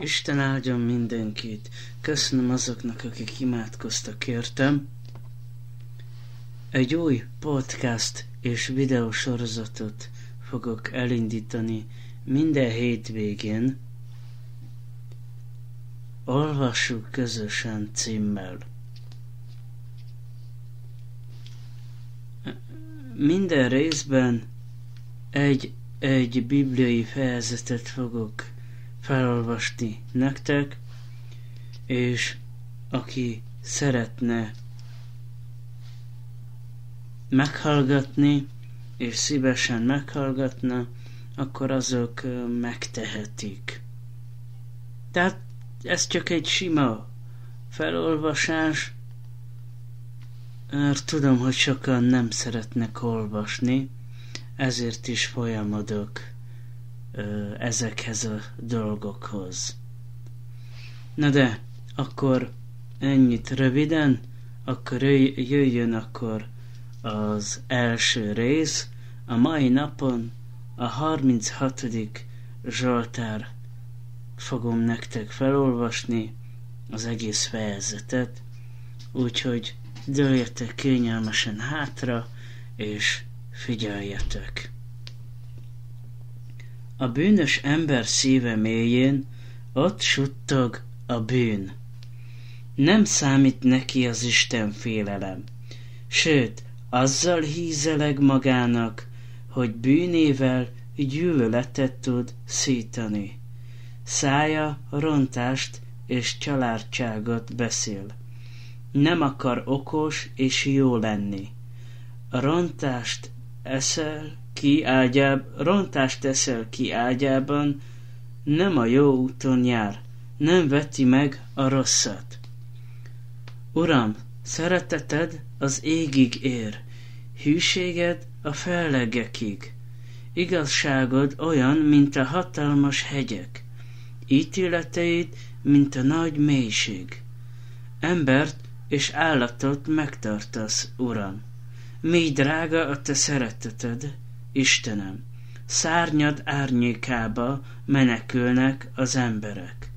Isten áldjon mindenkit. Köszönöm azoknak, akik imádkoztak értem. Egy új podcast és videósorozatot fogok elindítani minden hétvégén. Olvassuk közösen címmel. Minden részben egy, egy bibliai fejezetet fogok felolvasni nektek, és aki szeretne meghallgatni, és szívesen meghallgatna, akkor azok megtehetik. Tehát ez csak egy sima felolvasás, mert tudom, hogy sokan nem szeretnek olvasni, ezért is folyamodok ezekhez a dolgokhoz. Na de, akkor ennyit röviden, akkor jöjjön akkor az első rész, a mai napon a 36. Zsoltár fogom nektek felolvasni az egész fejezetet, úgyhogy dőljetek kényelmesen hátra, és figyeljetek. A bűnös ember szíve mélyén ott suttog a bűn. Nem számít neki az Isten félelem, sőt, azzal hízeleg magának, hogy bűnével gyűlöletet tud szítani. Szája rontást és családságot beszél. Nem akar okos és jó lenni. Rontást eszel ki ágyáb, rontást eszel ki ágyában, nem a jó úton jár, nem veti meg a rosszat. Uram, szereteted az égig ér, hűséged a fellegekig. Igazságod olyan, mint a hatalmas hegyek, ítéleteid, mint a nagy mélység. Embert és állatot megtartasz, Uram. Mi drága a te szereteted, Istenem. Szárnyad árnyékába menekülnek az emberek.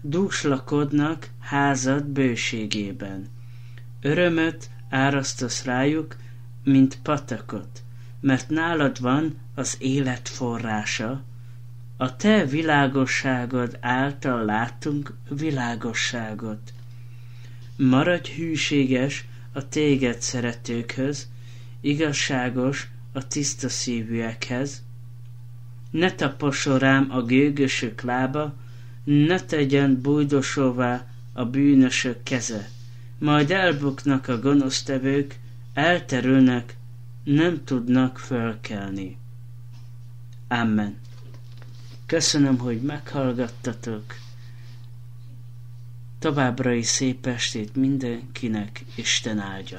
Dúslakodnak házad bőségében. Örömöt árasztasz rájuk, mint patakot, mert nálad van az élet forrása, a te világosságod által látunk világosságot. Maradj hűséges a téged szeretőkhöz, igazságos a tiszta szívűekhez. Ne taposson rám a gőgösök lába, ne tegyen bújdosóvá a bűnösök keze. Majd elbuknak a gonosztevők, elterülnek, nem tudnak fölkelni. Amen. Köszönöm, hogy meghallgattatok. Továbbra is szép estét mindenkinek, Isten áldja.